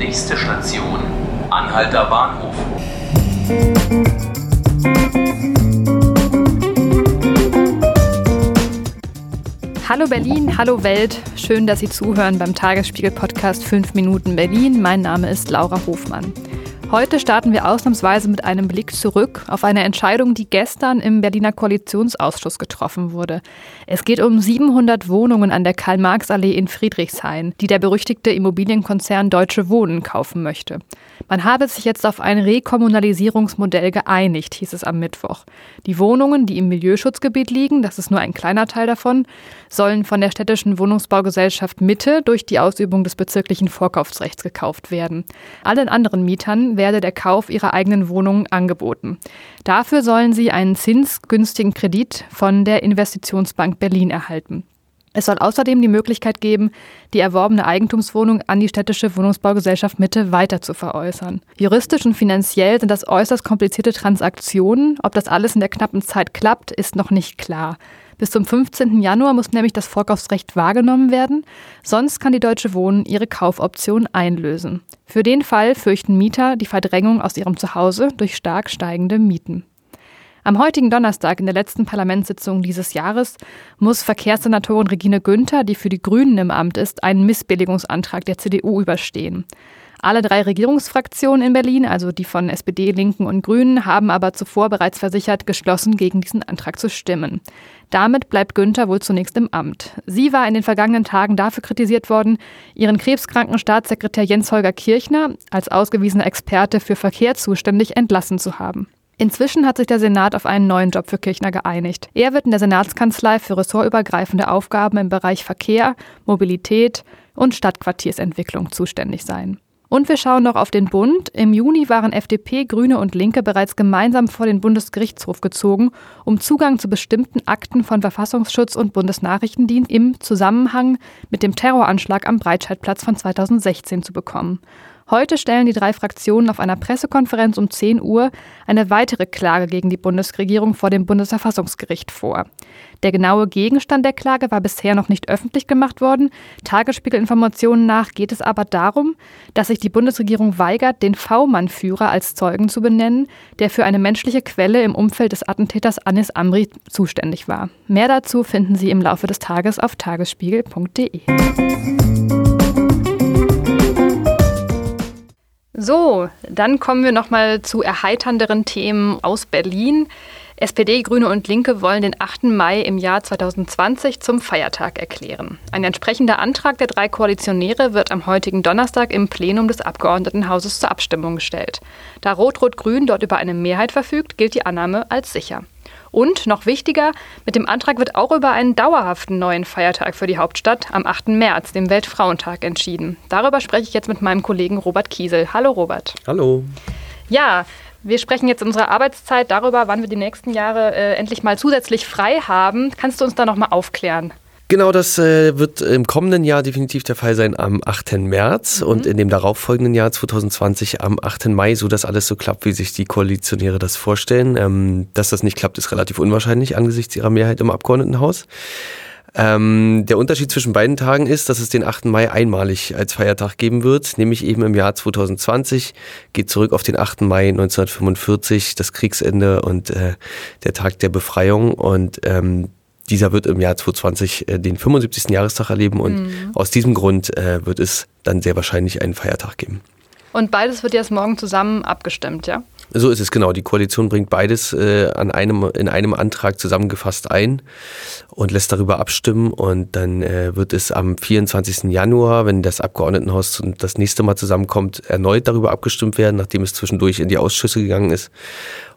Nächste Station, Anhalter Bahnhof. Hallo Berlin, hallo Welt. Schön, dass Sie zuhören beim Tagesspiegel-Podcast 5 Minuten Berlin. Mein Name ist Laura Hofmann. Heute starten wir ausnahmsweise mit einem Blick zurück auf eine Entscheidung, die gestern im Berliner Koalitionsausschuss getroffen wurde. Es geht um 700 Wohnungen an der Karl-Marx-Allee in Friedrichshain, die der berüchtigte Immobilienkonzern Deutsche Wohnen kaufen möchte. Man habe sich jetzt auf ein Rekommunalisierungsmodell geeinigt, hieß es am Mittwoch. Die Wohnungen, die im Milieuschutzgebiet liegen, das ist nur ein kleiner Teil davon, sollen von der städtischen Wohnungsbaugesellschaft Mitte durch die Ausübung des bezirklichen Vorkaufsrechts gekauft werden. Allen anderen Mietern werde der Kauf ihrer eigenen Wohnungen angeboten. Dafür sollen sie einen zinsgünstigen Kredit von der Investitionsbank Berlin erhalten. Es soll außerdem die Möglichkeit geben, die erworbene Eigentumswohnung an die städtische Wohnungsbaugesellschaft Mitte weiter zu veräußern. Juristisch und finanziell sind das äußerst komplizierte Transaktionen. Ob das alles in der knappen Zeit klappt, ist noch nicht klar. Bis zum 15. Januar muss nämlich das Vorkaufsrecht wahrgenommen werden, sonst kann die Deutsche Wohnen ihre Kaufoption einlösen. Für den Fall fürchten Mieter die Verdrängung aus ihrem Zuhause durch stark steigende Mieten. Am heutigen Donnerstag in der letzten Parlamentssitzung dieses Jahres muss Verkehrssenatorin Regine Günther, die für die Grünen im Amt ist, einen Missbilligungsantrag der CDU überstehen. Alle drei Regierungsfraktionen in Berlin, also die von SPD, Linken und Grünen, haben aber zuvor bereits versichert, geschlossen gegen diesen Antrag zu stimmen. Damit bleibt Günther wohl zunächst im Amt. Sie war in den vergangenen Tagen dafür kritisiert worden, ihren krebskranken Staatssekretär Jens Holger Kirchner als ausgewiesener Experte für Verkehr zuständig entlassen zu haben. Inzwischen hat sich der Senat auf einen neuen Job für Kirchner geeinigt. Er wird in der Senatskanzlei für ressortübergreifende Aufgaben im Bereich Verkehr, Mobilität und Stadtquartiersentwicklung zuständig sein. Und wir schauen noch auf den Bund. Im Juni waren FDP, Grüne und Linke bereits gemeinsam vor den Bundesgerichtshof gezogen, um Zugang zu bestimmten Akten von Verfassungsschutz und Bundesnachrichtendienst im Zusammenhang mit dem Terroranschlag am Breitscheidplatz von 2016 zu bekommen. Heute stellen die drei Fraktionen auf einer Pressekonferenz um 10 Uhr eine weitere Klage gegen die Bundesregierung vor dem Bundesverfassungsgericht vor. Der genaue Gegenstand der Klage war bisher noch nicht öffentlich gemacht worden. Tagesspiegelinformationen nach geht es aber darum, dass sich die Bundesregierung weigert, den V-Mann-Führer als Zeugen zu benennen, der für eine menschliche Quelle im Umfeld des Attentäters Anis Amri zuständig war. Mehr dazu finden Sie im Laufe des Tages auf tagesspiegel.de. So, dann kommen wir nochmal zu erheiternderen Themen aus Berlin. SPD, Grüne und Linke wollen den 8. Mai im Jahr 2020 zum Feiertag erklären. Ein entsprechender Antrag der drei Koalitionäre wird am heutigen Donnerstag im Plenum des Abgeordnetenhauses zur Abstimmung gestellt. Da Rot-Rot-Grün dort über eine Mehrheit verfügt, gilt die Annahme als sicher. Und noch wichtiger, mit dem Antrag wird auch über einen dauerhaften neuen Feiertag für die Hauptstadt am 8. März, dem Weltfrauentag, entschieden. Darüber spreche ich jetzt mit meinem Kollegen Robert Kiesel. Hallo Robert. Hallo. Ja, wir sprechen jetzt in unserer Arbeitszeit darüber, wann wir die nächsten Jahre äh, endlich mal zusätzlich frei haben. Kannst du uns da noch mal aufklären? Genau, das äh, wird im kommenden Jahr definitiv der Fall sein am 8. März mhm. und in dem darauffolgenden Jahr 2020 am 8. Mai, so dass alles so klappt, wie sich die Koalitionäre das vorstellen. Ähm, dass das nicht klappt, ist relativ unwahrscheinlich angesichts ihrer Mehrheit im Abgeordnetenhaus. Ähm, der Unterschied zwischen beiden Tagen ist, dass es den 8. Mai einmalig als Feiertag geben wird, nämlich eben im Jahr 2020, geht zurück auf den 8. Mai 1945, das Kriegsende und äh, der Tag der Befreiung und ähm, dieser wird im Jahr 2020 äh, den 75. Jahrestag erleben und mhm. aus diesem Grund äh, wird es dann sehr wahrscheinlich einen Feiertag geben. Und beides wird jetzt morgen zusammen abgestimmt, ja? So ist es genau. Die Koalition bringt beides äh, an einem, in einem Antrag zusammengefasst ein und lässt darüber abstimmen. Und dann äh, wird es am 24. Januar, wenn das Abgeordnetenhaus das nächste Mal zusammenkommt, erneut darüber abgestimmt werden, nachdem es zwischendurch in die Ausschüsse gegangen ist.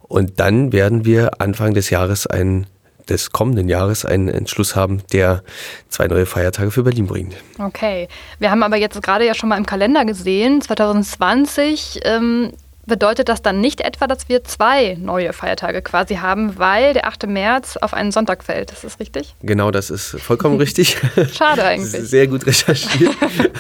Und dann werden wir Anfang des Jahres einen des kommenden Jahres einen Entschluss haben, der zwei neue Feiertage für Berlin bringt. Okay. Wir haben aber jetzt gerade ja schon mal im Kalender gesehen, 2020 ähm, Bedeutet das dann nicht etwa, dass wir zwei neue Feiertage quasi haben, weil der 8. März auf einen Sonntag fällt? Ist das richtig? Genau, das ist vollkommen richtig. Schade eigentlich. Sehr gut recherchiert.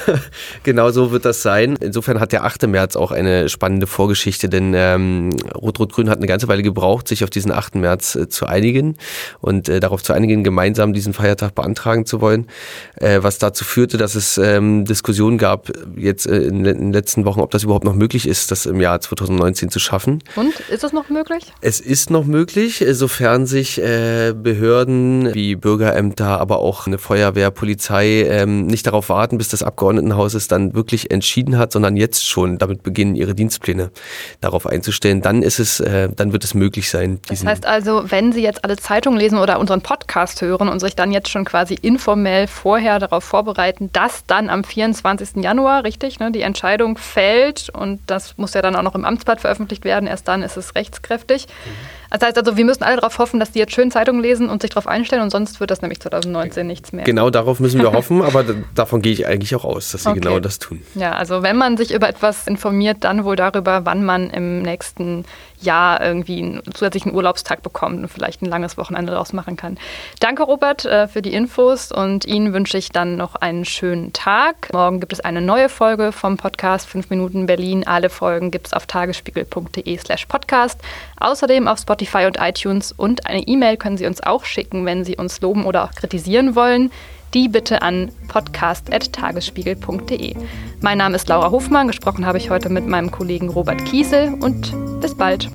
genau so wird das sein. Insofern hat der 8. März auch eine spannende Vorgeschichte, denn ähm, Rot-Rot-Grün hat eine ganze Weile gebraucht, sich auf diesen 8. März äh, zu einigen und äh, darauf zu einigen, gemeinsam diesen Feiertag beantragen zu wollen, äh, was dazu führte, dass es ähm, Diskussionen gab jetzt äh, in, in den letzten Wochen, ob das überhaupt noch möglich ist, das im Jahr 2019 zu schaffen. Und ist es noch möglich? Es ist noch möglich, sofern sich äh, Behörden wie Bürgerämter, aber auch eine Feuerwehr, Polizei ähm, nicht darauf warten, bis das Abgeordnetenhaus es dann wirklich entschieden hat, sondern jetzt schon damit beginnen, ihre Dienstpläne darauf einzustellen. Dann ist es, äh, dann wird es möglich sein. Das heißt also, wenn Sie jetzt alle Zeitungen lesen oder unseren Podcast hören und sich dann jetzt schon quasi informell vorher darauf vorbereiten, dass dann am 24. Januar, richtig, ne, die Entscheidung fällt und das muss ja dann auch noch im Amtsblatt veröffentlicht werden. Erst dann ist es rechtskräftig. Mhm. Das heißt also, wir müssen alle darauf hoffen, dass die jetzt schön Zeitungen lesen und sich darauf einstellen und sonst wird das nämlich 2019 nichts mehr. Genau darauf müssen wir hoffen, aber davon gehe ich eigentlich auch aus, dass sie okay. genau das tun. Ja, also wenn man sich über etwas informiert, dann wohl darüber, wann man im nächsten Jahr irgendwie einen zusätzlichen Urlaubstag bekommt und vielleicht ein langes Wochenende daraus machen kann. Danke, Robert, äh, für die Infos und Ihnen wünsche ich dann noch einen schönen Tag. Morgen gibt es eine neue Folge vom Podcast 5 Minuten Berlin. Alle Folgen gibt es auf tagesspiegel.de slash podcast. Außerdem auf Spotify und iTunes und eine E-Mail können Sie uns auch schicken, wenn Sie uns loben oder auch kritisieren wollen die bitte an podcast.tagesspiegel.de. Mein Name ist Laura Hofmann, gesprochen habe ich heute mit meinem Kollegen Robert Kiesel und bis bald.